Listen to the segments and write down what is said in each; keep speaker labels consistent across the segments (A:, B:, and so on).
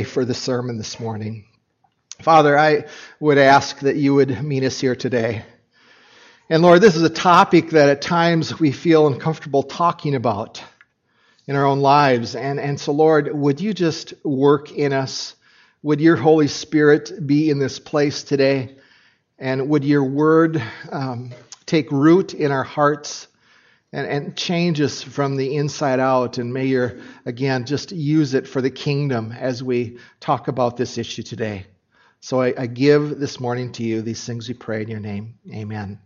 A: for the sermon this morning. Father, I would ask that you would meet us here today. And Lord, this is a topic that at times we feel uncomfortable talking about in our own lives. And, and so, Lord, would you just work in us? Would your Holy Spirit be in this place today? And would your word um, take root in our hearts? And, and change us from the inside out. And may you, again, just use it for the kingdom as we talk about this issue today. So I, I give this morning to you these things we pray in your name. Amen.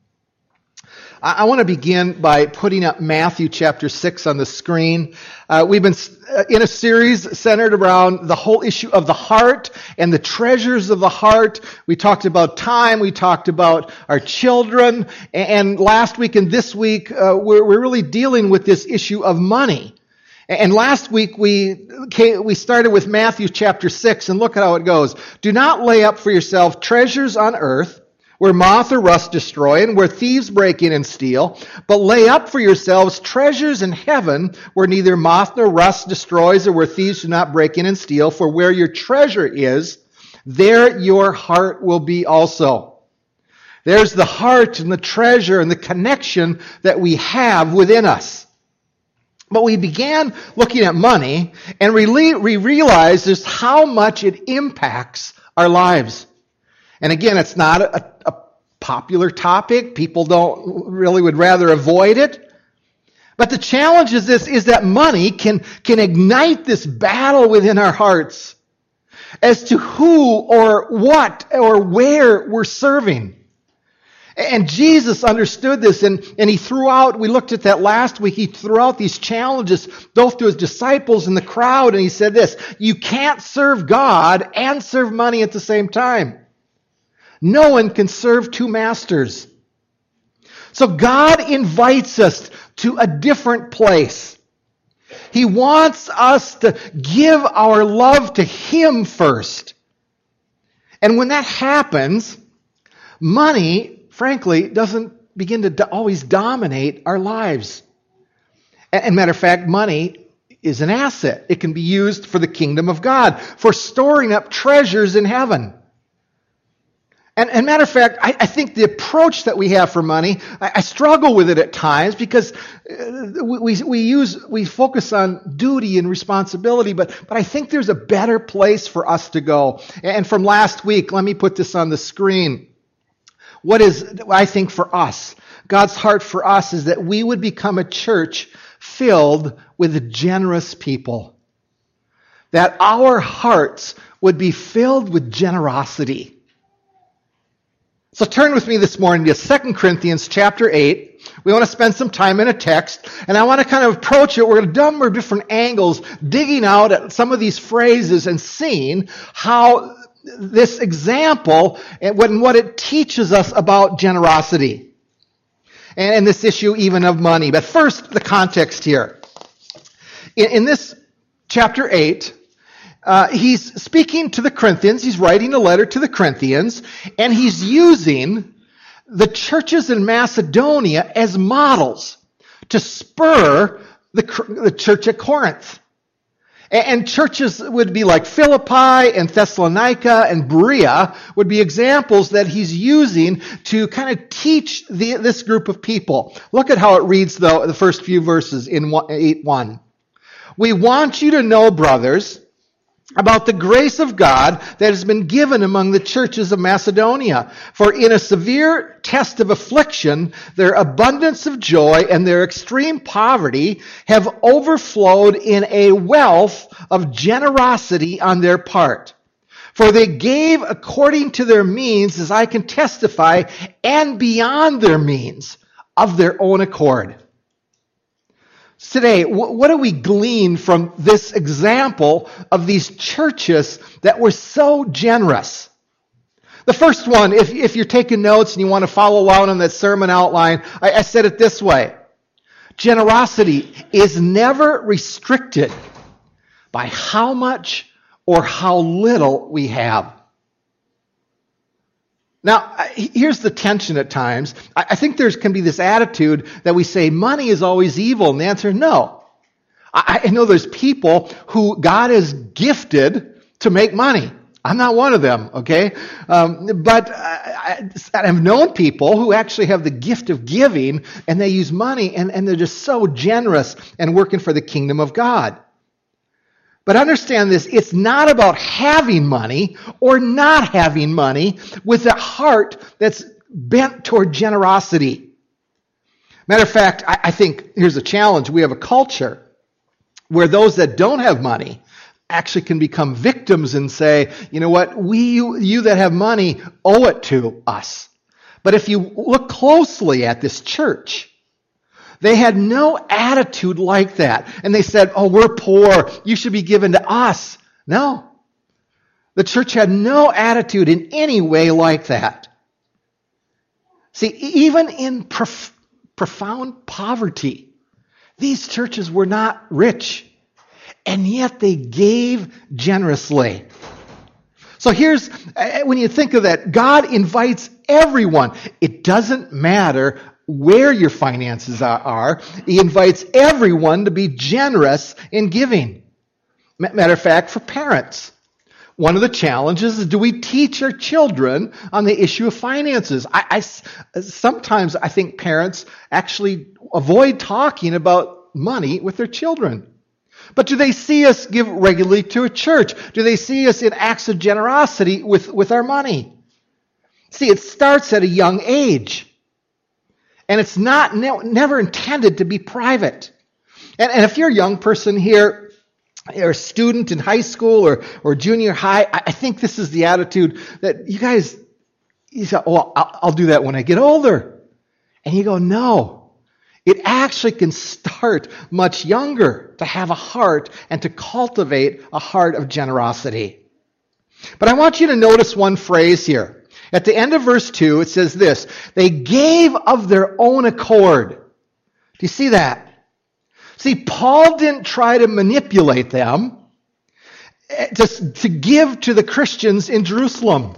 A: I, want to begin by putting up Matthew chapter 6 on the screen. Uh, we've been uh, in a series centered around the whole issue of the heart and the treasures of the heart. We talked about time. We talked about our children. And last week and this week, uh, we're, we're really dealing with this issue of money. And last week we we started with Matthew chapter 6 and look at how it goes. Do not lay up for yourself treasures on earth where moth or rust destroy and where thieves break in and steal, but lay up for yourselves treasures in heaven where neither moth nor rust destroys or where thieves do not break in and steal, for where your treasure is, there your heart will be also. There's the heart and the treasure and the connection that we have within us. But we began looking at money and we realized just how much it impacts our lives. And again, it's not a, a popular topic. People don't really would rather avoid it. But the challenge is this, is that money can, can ignite this battle within our hearts as to who or what or where we're serving. And Jesus understood this and, and he threw out, we looked at that last week, he threw out these challenges both to his disciples and the crowd and he said this, you can't serve God and serve money at the same time. No one can serve two masters. So God invites us to a different place. He wants us to give our love to Him first. And when that happens, money, frankly, doesn't begin to always dominate our lives. And matter of fact, money is an asset. It can be used for the kingdom of God, for storing up treasures in heaven. And, and matter of fact, I, I, think the approach that we have for money, I, I struggle with it at times because uh, we, we use, we focus on duty and responsibility, but, but I think there's a better place for us to go. And from last week, let me put this on the screen. What is, I think for us, God's heart for us is that we would become a church filled with generous people. That our hearts would be filled with generosity so turn with me this morning to 2 Corinthians chapter 8. We want to spend some time in a text, and I want to kind of approach it. We're going to number different angles, digging out at some of these phrases and seeing how this example and what it teaches us about generosity. And this issue even of money. But first, the context here. In, this chapter 8, uh, he's speaking to the Corinthians. He's writing a letter to the Corinthians, and he's using the churches in Macedonia as models to spur the, the church at Corinth. And, churches would be like Philippi and Thessalonica and Berea would be examples that he's using to kind of teach the, this group of people. Look at how it reads, though, the first few verses in 8 1. We want you to know, brothers, about the grace of God that has been given among the churches of Macedonia. For in a severe test of affliction, their abundance of joy and their extreme poverty have overflowed in a wealth of generosity on their part. For they gave according to their means, as I can testify, and beyond their means of their own accord today, what do we glean from this example of these churches that were so generous? The first one, if, if you're taking notes and you want to follow along on that sermon outline, I, I said it this way. Generosity is never restricted by how much or how little we have. Now, here's the tension at times. I think there can be this attitude that we say money is always evil, and the answer is no. I know there's people who God has gifted to make money. I'm not one of them, okay? Um, but I, have known people who actually have the gift of giving and they use money and, and they're just so generous and working for the kingdom of God. But understand this it's not about having money or not having money with a heart that's bent toward generosity. Matter of fact, I, I think here's a challenge. We have a culture where those that don't have money actually can become victims and say, you know what, we, you, you that have money owe it to us. But if you look closely at this church, they had no attitude like that. And they said, oh, we're poor. You should be given to us. No. The church had no attitude in any way like that. See, even in prof- profound poverty, these churches were not rich and yet they gave generously. So here's, uh, when you think of that, God invites everyone. It doesn't matter where your finances are, He invites everyone to be generous in giving. Matter of fact, for parents, one of the challenges is do we teach our children on the issue of finances? I, I, sometimes I think parents actually avoid talking about money with their children. But do they see us give regularly to a church? Do they see us in acts of generosity with, with our money? See, it starts at a young age. And it's not ne- never intended to be private. And, and if you're a young person here, or a student in high school or, or junior high, I, I think this is the attitude that you guys, you say, oh, I'll, I'll do that when I get older. And you go, no. It actually can start much younger to have a heart and to cultivate a heart of generosity. But I want you to notice one phrase here. At the end of verse 2, it says this They gave of their own accord. Do you see that? See, Paul didn't try to manipulate them eh, to, to give to the Christians in Jerusalem.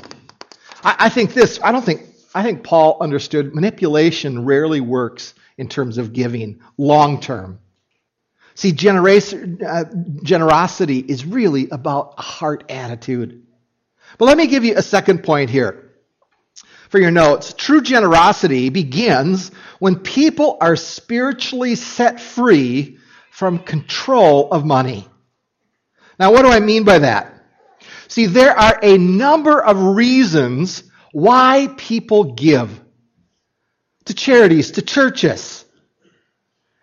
A: I, I think this, I don't think, I think Paul understood manipulation rarely works in terms of giving long term. See, uh, generosity is really about a heart attitude. But let me give you a second point here for your notes. True generosity begins when people are spiritually set free from control of money. Now, what do I mean by that? See, there are a number of reasons why people give to charities, to churches.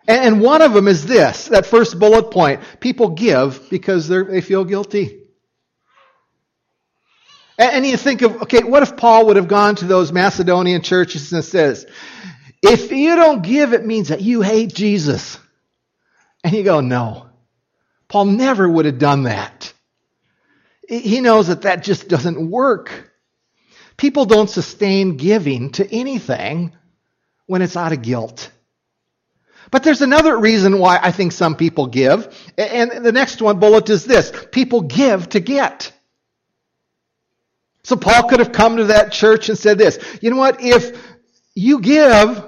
A: And one of them is this that first bullet point people give because they feel guilty. And you think of, okay, what if Paul would have gone to those Macedonian churches and says, if you don't give, it means that you hate Jesus. And you go, no. Paul never would have done that. He knows that that just doesn't work. People don't sustain giving to anything when it's out of guilt. But there's another reason why I think some people give. And the next one bullet is this people give to get. So Paul could have come to that church and said this You know what? If you give,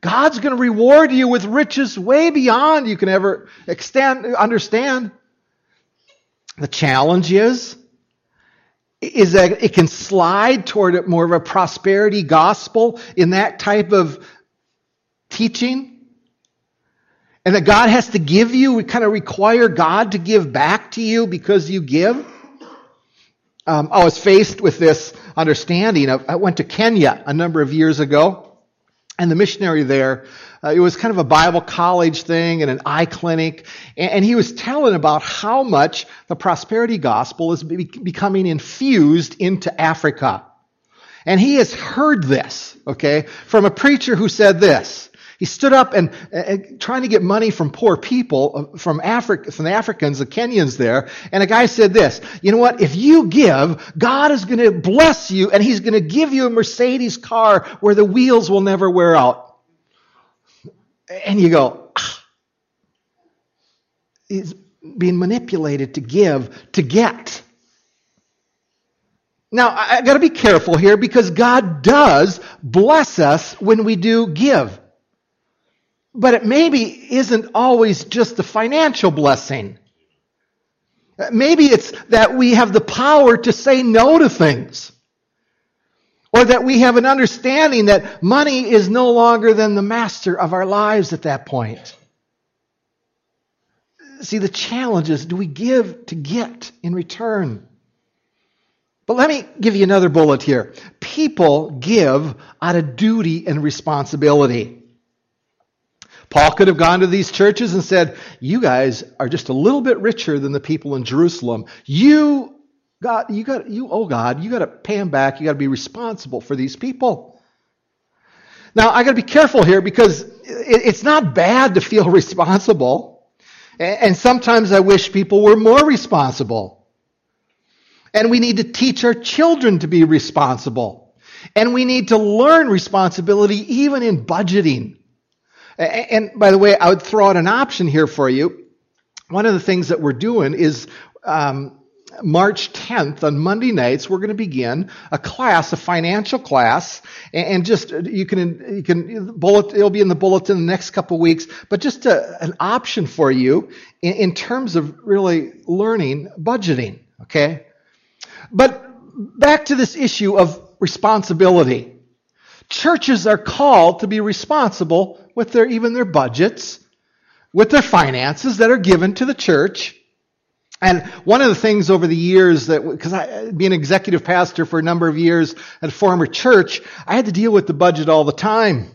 A: God's going to reward you with riches way beyond you can ever extend, understand. The challenge is, is that it can slide toward more of a prosperity gospel in that type of teaching. And that God has to give you, we kind of require God to give back to you because you give. Um, I was faced with this understanding. Of, I went to Kenya a number of years ago. And the missionary there, uh, it was kind of a Bible college thing and an eye clinic. And, and he was telling about how much the prosperity gospel is be- becoming infused into Africa. And he has heard this, okay, from a preacher who said this. He stood up and, and trying to get money from poor people, uh, from Africa, from the Africans, the Kenyans there. And a guy said this, you know what? If you give, God is going to bless you and he's going to give you a Mercedes car where the wheels will never wear out. And you go, ah. he's being manipulated to give, to get. Now, I've got to be careful here because God does bless us when we do give. But it maybe isn't always just the financial blessing. Maybe it's that we have the power to say no to things. Or that we have an understanding that money is no longer than the master of our lives at that point. See, the challenge is do we give to get in return? But let me give you another bullet here. People give out of duty and responsibility. Paul could have gone to these churches and said, You guys are just a little bit richer than the people in Jerusalem. You God, you got you oh God, you got to pay them back. You got to be responsible for these people. Now I got to be careful here because it's not bad to feel responsible, and sometimes I wish people were more responsible. And we need to teach our children to be responsible. And we need to learn responsibility even in budgeting. And by the way, I would throw out an option here for you. One of the things that we're doing is um, March 10th on Monday nights, we're going to begin a class, a financial class, and just you can you can bullet it'll be in the bulletin the next couple weeks, but just a, an option for you in, in terms of really learning budgeting. Okay, but back to this issue of responsibility. Churches are called to be responsible with their even their budgets, with their finances that are given to the church. And one of the things over the years that, because I, being executive pastor for a number of years at a former church, I had to deal with the budget all the time.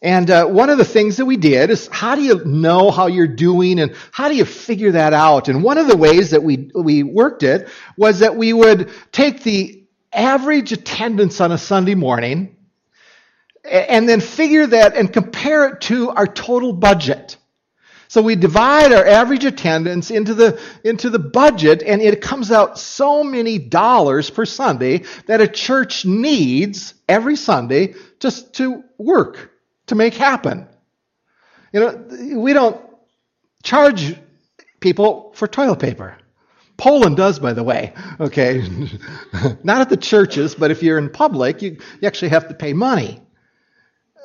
A: And uh, one of the things that we did is how do you know how you're doing and how do you figure that out? And one of the ways that we, we worked it was that we would take the average attendance on a Sunday morning and then figure that and compare it to our total budget. So we divide our average attendance into the, into the budget and it comes out so many dollars per Sunday that a church needs every Sunday just to work to make happen. You know, we don't charge people for toilet paper. Poland does, by the way. Okay, not at the churches, but if you're in public, you, you actually have to pay money.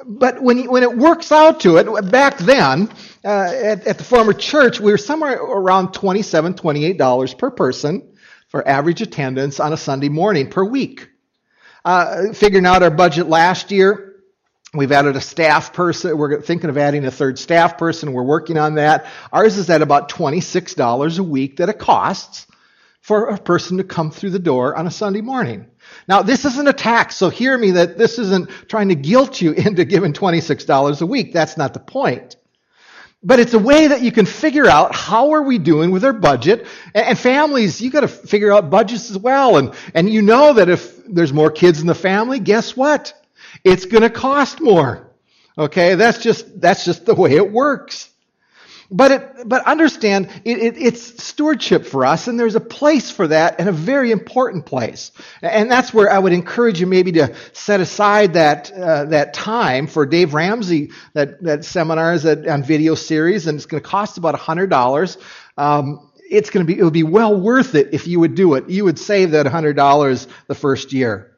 A: But when when it works out to it, back then uh, at, at the former church, we were somewhere around $27, $28 per person for average attendance on a Sunday morning per week. Uh, figuring out our budget last year, We've added a staff person. We're thinking of adding a third staff person. We're working on that. Ours is at about $26 a week that it costs for a person to come through the door on a Sunday morning. Now, this isn't a tax, so hear me that this isn't trying to guilt you into giving $26 a week. That's not the point. But it's a way that you can figure out how are we doing with our budget. And families, you got to figure out budgets as well. And, and you know that if there's more kids in the family, guess what? it's going to cost more. Okay, that's just that's just the way it works. But it, but understand it, it, it's stewardship for us, and there's a place for that, and a very important place. And that's where I would encourage you maybe to set aside that uh, that time for Dave Ramsey that that seminars that, on video series, and it's going to cost about hundred dollars. Um, it's going to be it would be well worth it if you would do it. You would save that hundred dollars the first year.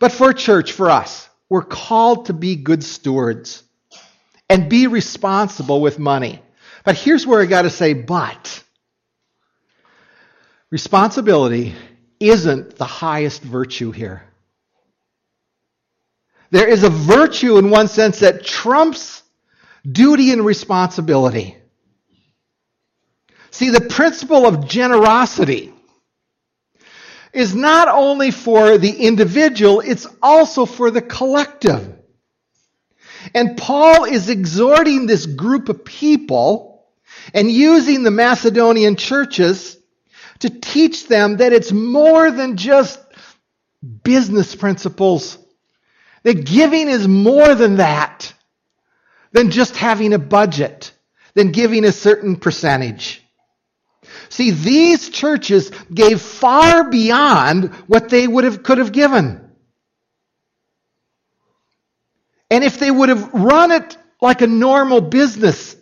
A: But for church, for us, we're called to be good stewards and be responsible with money. But here's where I got to say, but responsibility isn't the highest virtue here. There is a virtue in one sense that trumps duty and responsibility. See, the principle of generosity is not only for the individual, it's also for the collective. And Paul is exhorting this group of people and using the Macedonian churches to teach them that it's more than just business principles. That giving is more than that, than just having a budget, than giving a certain percentage. See, these churches gave far beyond what they would have, could have given. And if they would have run it like a normal business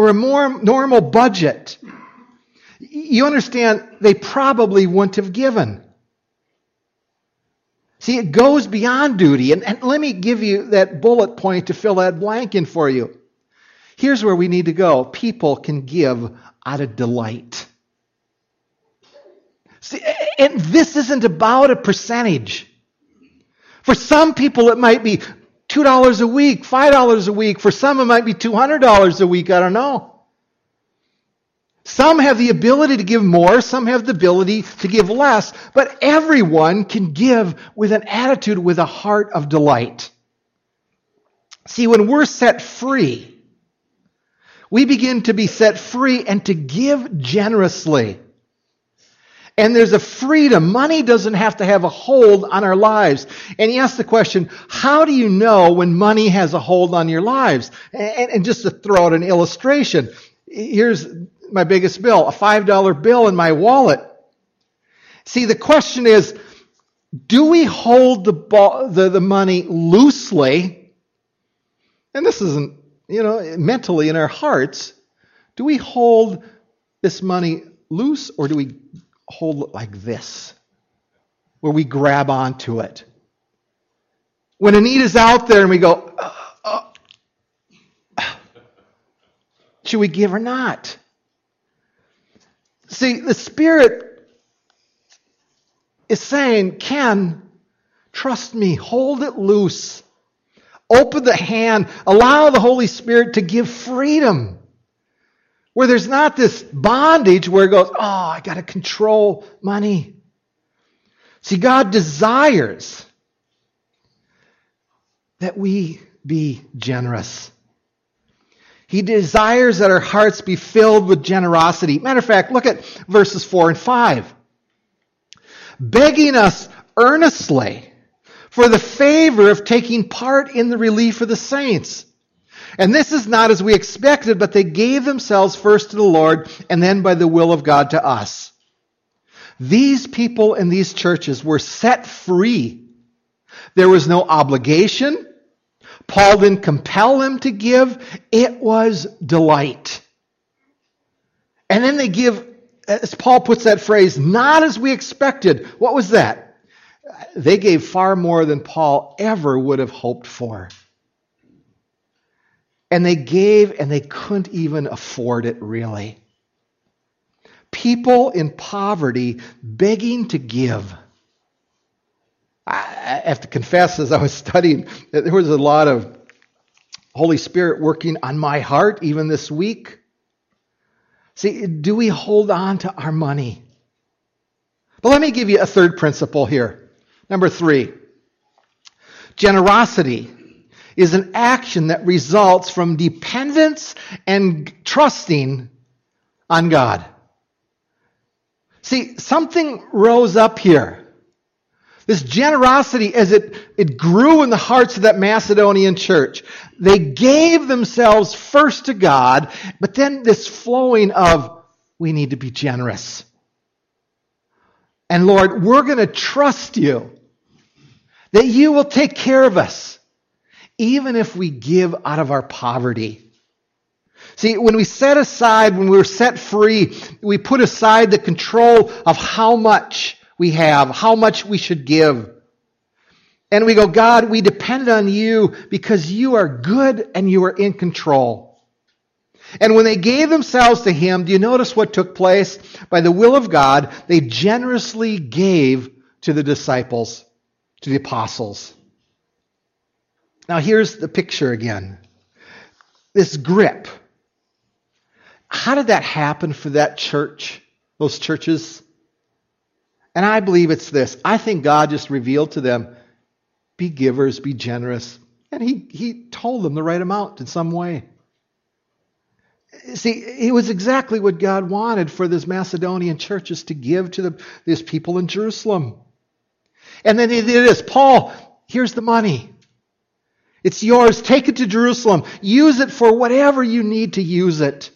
A: or a more normal budget, you understand they probably wouldn't have given. See, it goes beyond duty. And, and, let me give you that bullet point to fill that blank in for you. Here's where we need to go people can give out of delight. See, And this isn't about a percentage. For some people, it might be $2 a week, $5 a week. For some, it might be $200 a week. I don't know. Some have the ability to give more, some have the ability to give less, but everyone can give with an attitude, with a heart of delight. See, when we're set free, we begin to be set free and to give generously. And there's a freedom. Money doesn't have to have a hold on our lives. And he asked the question, how do you know when money has a hold on your lives? And, and just to throw out an illustration, here's my biggest bill, a $5 bill in my wallet. See, the question is, do we hold the, the, the money loosely? And this isn't, you know, mentally in our hearts. Do we hold this money loose or do we hold it like this, where we grab onto it? When a need is out there and we go, uh, uh, should we give or not? See, the Spirit is saying, Ken, trust me, hold it loose. Open the hand, allow the Holy Spirit to give freedom. Where there's not this bondage where it goes, oh, I got to control money. See, God desires that we be generous. He desires that our hearts be filled with generosity. Matter of fact, look at verses 4 and 5. Begging us earnestly for the favor of taking part in the relief of the saints. And this is not as we expected, but they gave themselves first to the Lord and then by the will of God to us. These people in these churches were set free. There was no obligation. Paul didn't compel them to give, it was delight. And then they give, as Paul puts that phrase, not as we expected. What was that? They gave far more than Paul ever would have hoped for. And they gave and they couldn't even afford it, really. People in poverty begging to give. I have to confess, as I was studying, that there was a lot of Holy Spirit working on my heart even this week. See, do we hold on to our money? But let me give you a third principle here. Number three generosity is an action that results from dependence and trusting on God. See, something rose up here this generosity, as it, it grew in the hearts of that Macedonian church, they gave themselves first to God, but then this flowing of, we need to be generous. And Lord, we're going to trust you that you will take care of us, even if we give out of our poverty. See, when we set aside, when we were set free, we put aside the control of how much we have, how much we should give. And we go, God, we depend on you because you are good and you are in control. And when they gave themselves to him, do you notice what took place? By the will of God, they generously gave to the disciples, to the apostles. Now here's the picture again. This grip. How did that happen for that church, those churches? And I believe it's this. I think God just revealed to them be givers, be generous. And he, he told them the right amount in some way. See, it was exactly what God wanted for this Macedonian churches to give to the, these people in Jerusalem. And then he did this Paul, here's the money. It's yours. Take it to Jerusalem. Use it for whatever you need to use it.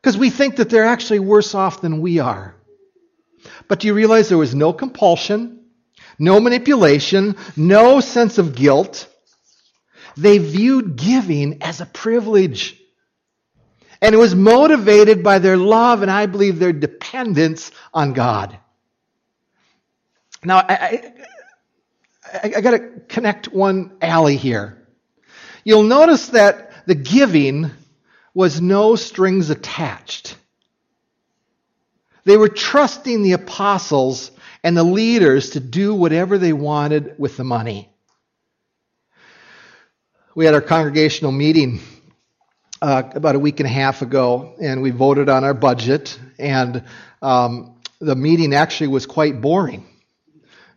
A: Because we think that they're actually worse off than we are. But do you realize there was no compulsion, no manipulation, no sense of guilt? They viewed giving as a privilege. And it was motivated by their love and I believe their dependence on God. Now, I, I, I got to connect one alley here. You'll notice that the giving was no strings attached. They were trusting the apostles and the leaders to do whatever they wanted with the money. We had our congregational meeting uh, about a week and a half ago, and we voted on our budget. And um, the meeting actually was quite boring.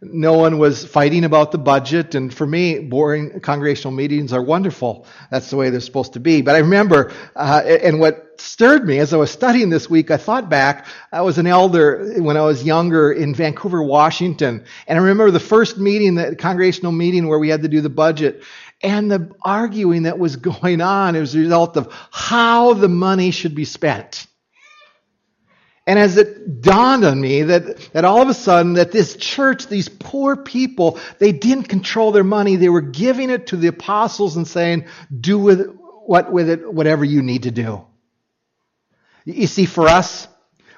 A: No one was fighting about the budget, and for me, boring congregational meetings are wonderful. That's the way they're supposed to be. But I remember, uh, and what stirred me as I was studying this week, I thought back. I was an elder when I was younger in Vancouver, Washington, and I remember the first meeting, the congregational meeting where we had to do the budget, and the arguing that was going on as a result of how the money should be spent. And as it dawned on me that, that all of a sudden that this church, these poor people, they didn't control their money. They were giving it to the apostles and saying, do with what with it whatever you need to do. You see, for us,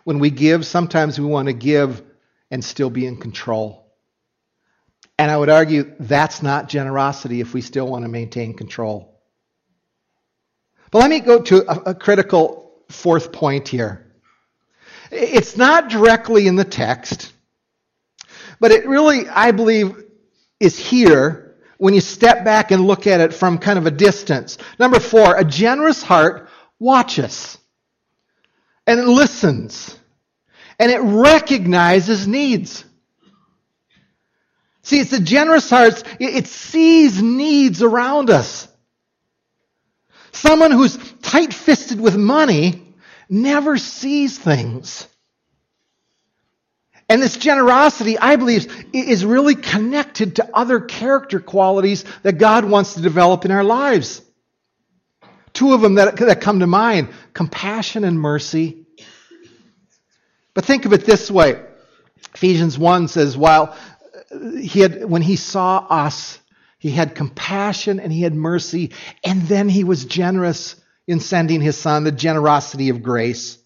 A: when we give, sometimes we want to give and still be in control. And I would argue that's not generosity if we still want to maintain control. But let me go to a, a critical fourth point here. It's not directly in the text, but it really, I believe, is here when you step back and look at it from kind of a distance. Number four, a generous heart watches and listens and it recognizes needs. See, it's a generous heart. It sees needs around us. Someone who's tight fisted with money never sees things. And this generosity, I believe, is really connected to other character qualities that God wants to develop in our lives. Two of them that, that come to mind compassion and mercy. But think of it this way Ephesians 1 says, while uh, he had, when he saw us, he had compassion and he had mercy, and then he was generous in sending his son, the generosity of grace.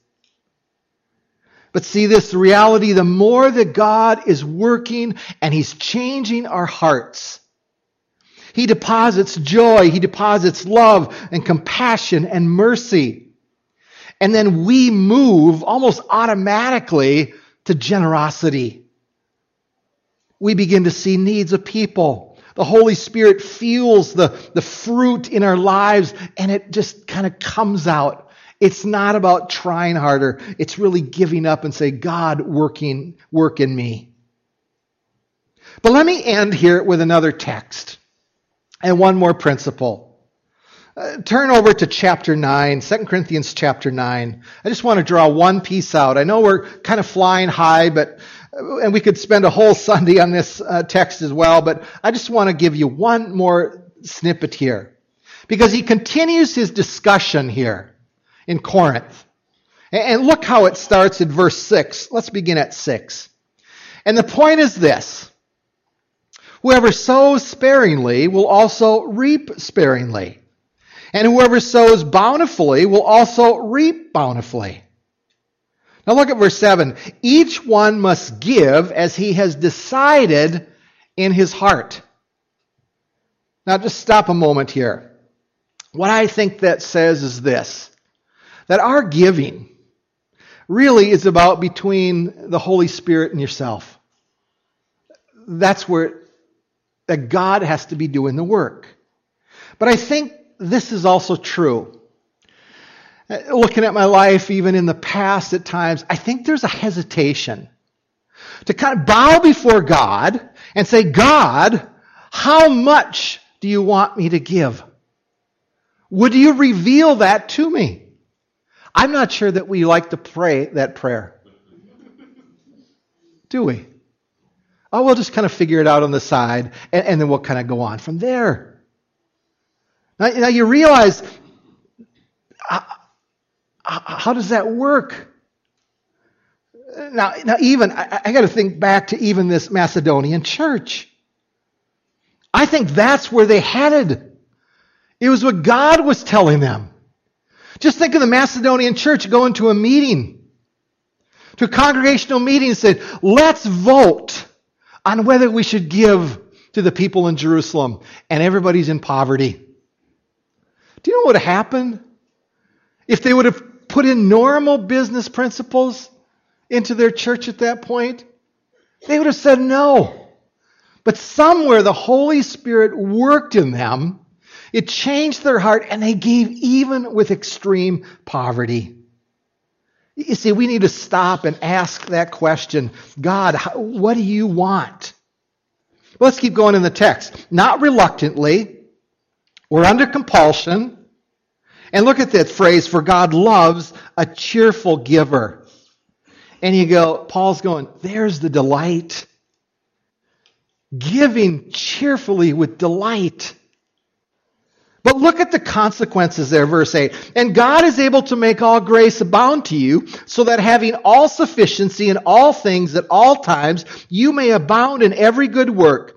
A: But see this reality, the more that God is working and he's changing our hearts, he deposits joy, he deposits love and compassion and mercy. And then we move almost automatically to generosity we begin to see needs of people. The Holy Spirit fuels the, the fruit in our lives and it just kind of comes out. It's not about trying harder. It's really giving up and say, God, working, work in me. But let me end here with another text and one more principle. Uh, turn over to chapter 9, 2 Corinthians chapter 9. I just want to draw one piece out. I know we're kind of flying high, but and we could spend a whole Sunday on this uh, text as well, but I just want to give you one more snippet here. Because he continues his discussion here in Corinth. And look how it starts in verse 6. Let's begin at 6. And the point is this Whoever sows sparingly will also reap sparingly. And whoever sows bountifully will also reap bountifully. Now look at verse 7. Each one must give as he has decided in his heart. Now just stop a moment here. What I think that says is this that our giving really is about between the Holy Spirit and yourself. That's where that God has to be doing the work. But I think this is also true Uh, looking at my life, even in the past at times, I think there's a hesitation to kind of bow before God and say, God, how much do you want me to give? Would you reveal that to me? I'm not sure that we like to pray that prayer. Do we? Oh, we'll just kind of figure it out on the side, and, and then we'll kind of go on from there. Now, now you realize how does that work? Now, now even, I, I got to think back to even this Macedonian church. I think that's where they headed. It was what God was telling them. Just think of the Macedonian church going to a meeting, to a congregational meeting and said, let's vote on whether we should give to the people in Jerusalem. And everybody's in poverty. Do you know what happened? If they would have put in normal business principles into their church at that point? They would have said no. But somewhere the Holy Spirit worked in them. It changed their heart and they gave even with extreme poverty. You see, we need to stop and ask that question God, what do you want? Let's keep going in the text. Not reluctantly, or under compulsion. And look at that phrase, for God loves a cheerful giver. And you go, Paul's going, there's the delight. Giving cheerfully with delight. But look at the consequences there, verse 8. And God is able to make all grace abound to you, so that having all sufficiency in all things at all times, you may abound in every good work.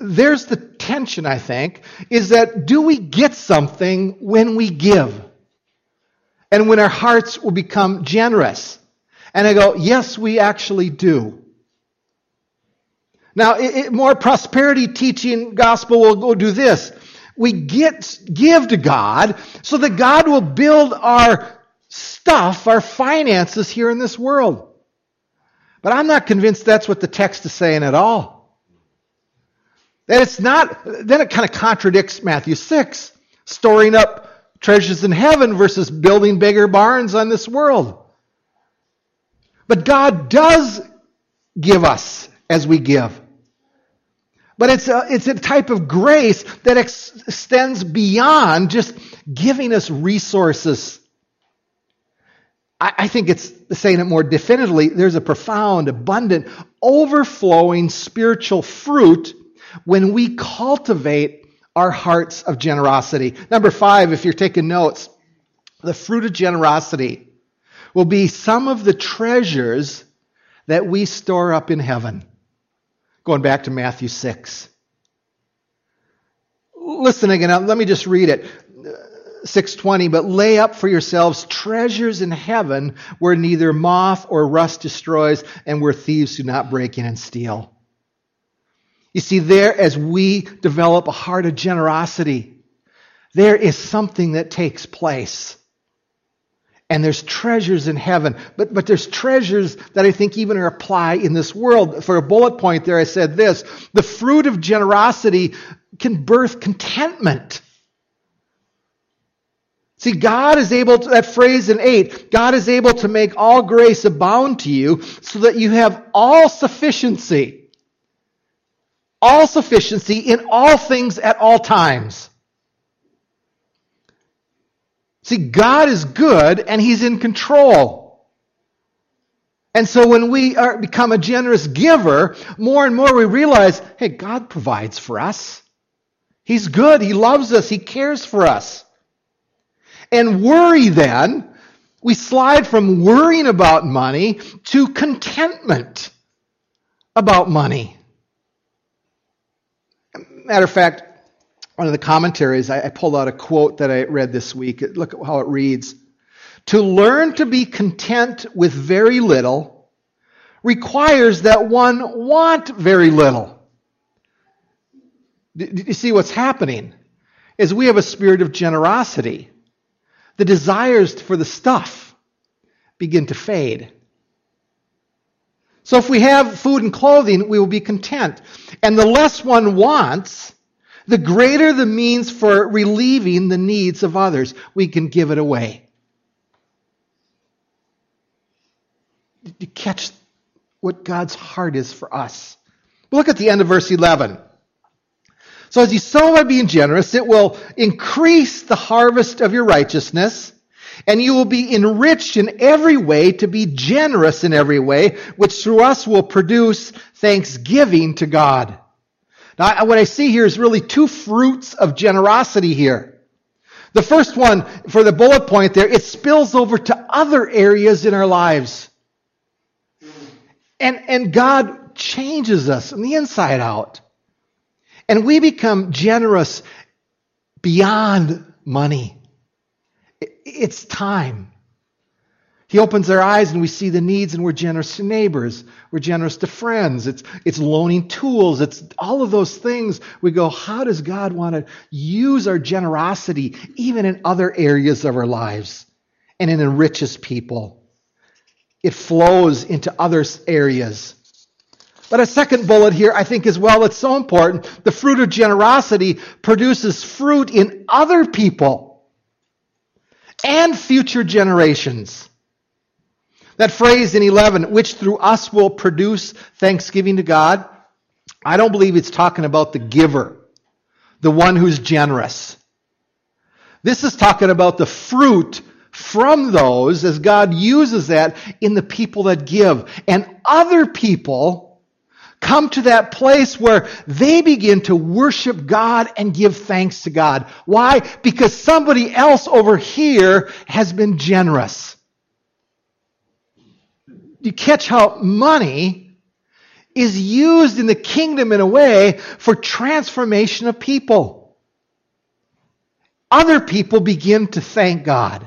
A: there's the tension, I think, is that do we get something when we give? And when our hearts will become generous? And I go, yes, we actually do. Now, it, it, more prosperity teaching gospel will go do this. We get, give to God so that God will build our stuff, our finances here in this world. But I'm not convinced that's what the text is saying at all. That it's not, then it kind of contradicts Matthew 6, storing up treasures in heaven versus building bigger barns on this world. But God does give us as we give. But it's a, it's a type of grace that ex- extends beyond just giving us resources. I, I think it's saying it more definitively. There's a profound, abundant, overflowing spiritual fruit when we cultivate our hearts of generosity. Number five, if you're taking notes, the fruit of generosity will be some of the treasures that we store up in heaven. Going back to Matthew 6. Listen again, let me just read it. 620, but lay up for yourselves treasures in heaven where neither moth or rust destroys and where thieves do not break in and steal. You see, there, as we develop a heart of generosity, there is something that takes place and there's treasures in heaven. But, but there's treasures that I think even apply in this world. For a bullet point there, I said this the fruit of generosity can birth contentment. See, God is able to, that phrase in 8, God is able to make all grace abound to you so that you have all sufficiency. All sufficiency in all things at all times. See, God is good and He's in control. And so when we are, become a generous giver, more and more we realize, hey, God provides for us. He's good. He loves us. He cares for us. And worry then, we slide from worrying about money to contentment about money. Matter of fact, one of the commentaries, I, I pulled out a quote that I read this week. Look at how it reads. To learn to be content with very little requires that one want very little. Do you see what's happening? Is we have a spirit of generosity. The desires for the stuff begin to fade. So if we have food and clothing, we will be content. And the less one wants, the greater the means for relieving the needs of others, we can give it away. Did you catch what God's heart is for us? Look at the end of verse 11. So as you sow by being generous, it will increase the harvest of your righteousness, and you will be enriched in every way to be generous in every way, which through us will produce thanksgiving to God. Now, what I see here is really two fruits of generosity here. The first one, for the bullet point there, it spills over to other areas in our lives. And, and God changes us from the inside out. And we become generous beyond money. It's time. He opens our eyes and we see the needs and we're generous to neighbors. We're generous to friends. It's, it's loaning tools. It's all of those things. We go, how does God want to use our generosity even in other areas of our lives and it enriches people? It flows into other areas. But a second bullet here, I think as well, it's so important. The fruit of generosity produces fruit in other people and future generations. That phrase in 11, which through us will produce thanksgiving to God, I don't believe it's talking about the giver, the one who's generous. This is talking about the fruit from those as God uses that in the people that give. And other people come to that place where they begin to worship God and give thanks to God. Why? Because somebody else over here has been generous you catch how money is used in the kingdom in a way for transformation of people. Other people begin to thank God.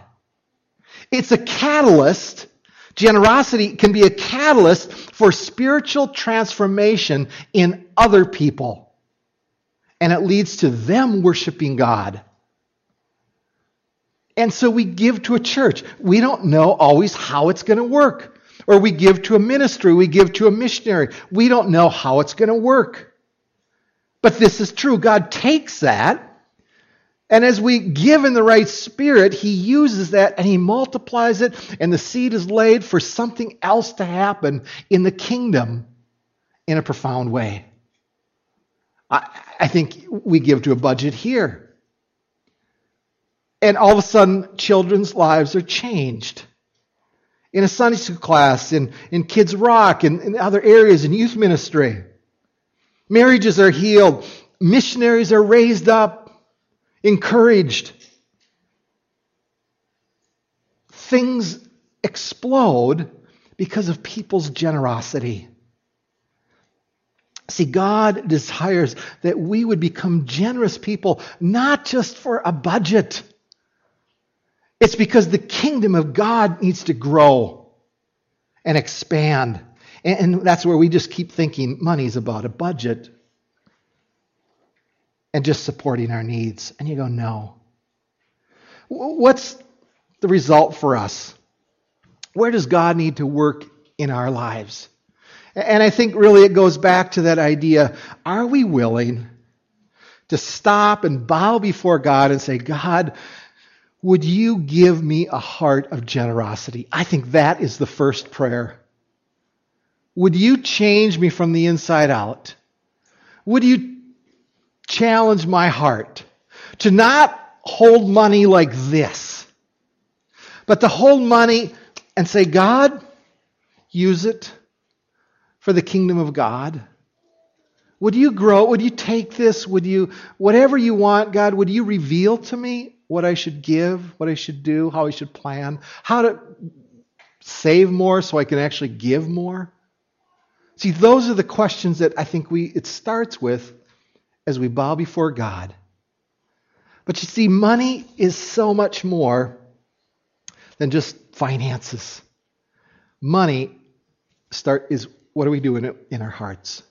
A: It's a catalyst. Generosity can be a catalyst for spiritual transformation in other people. And it leads to them worshiping God. And so we give to a church. We don't know always how it's going to work. Or we give to a ministry, we give to a missionary. We don't know how it's going to work. But this is true. God takes that, and as we give in the right spirit, He uses that and He multiplies it, and the seed is laid for something else to happen in the kingdom in a profound way. I, I think we give to a budget here. And all of a sudden, children's lives are changed in a Sunday school class, in, in Kids Rock, and in other areas, in youth ministry. Marriages are healed. Missionaries are raised up, encouraged. Things explode because of people's generosity. See, God desires that we would become generous people, not just for a budget it's because the kingdom of God needs to grow and expand. And that's where we just keep thinking money's about a budget and just supporting our needs. And you go, no. What's the result for us? Where does God need to work in our lives? And I think really it goes back to that idea are we willing to stop and bow before God and say, God, would you give me a heart of generosity? I think that is the first prayer. Would you change me from the inside out? Would you challenge my heart to not hold money like this, but to hold money and say, God, use it for the kingdom of God? Would you grow? Would you take this? Would you, whatever you want, God, would you reveal to me what I should give, what I should do, how I should plan, how to save more so I can actually give more? See, those are the questions that I think we it starts with as we bow before God. But you see, money is so much more than just finances. Money start is what do we do in, in our hearts?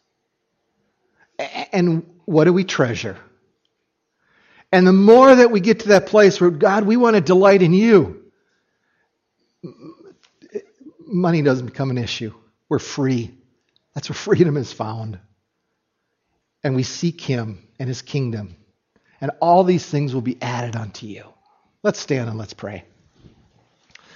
A: And what do we treasure? And the more that we get to that place where, God, we want to delight in you, money doesn't become an issue. We're free. That's where freedom is found. And we seek him and his kingdom. And all these things will be added unto you. Let's stand and let's pray.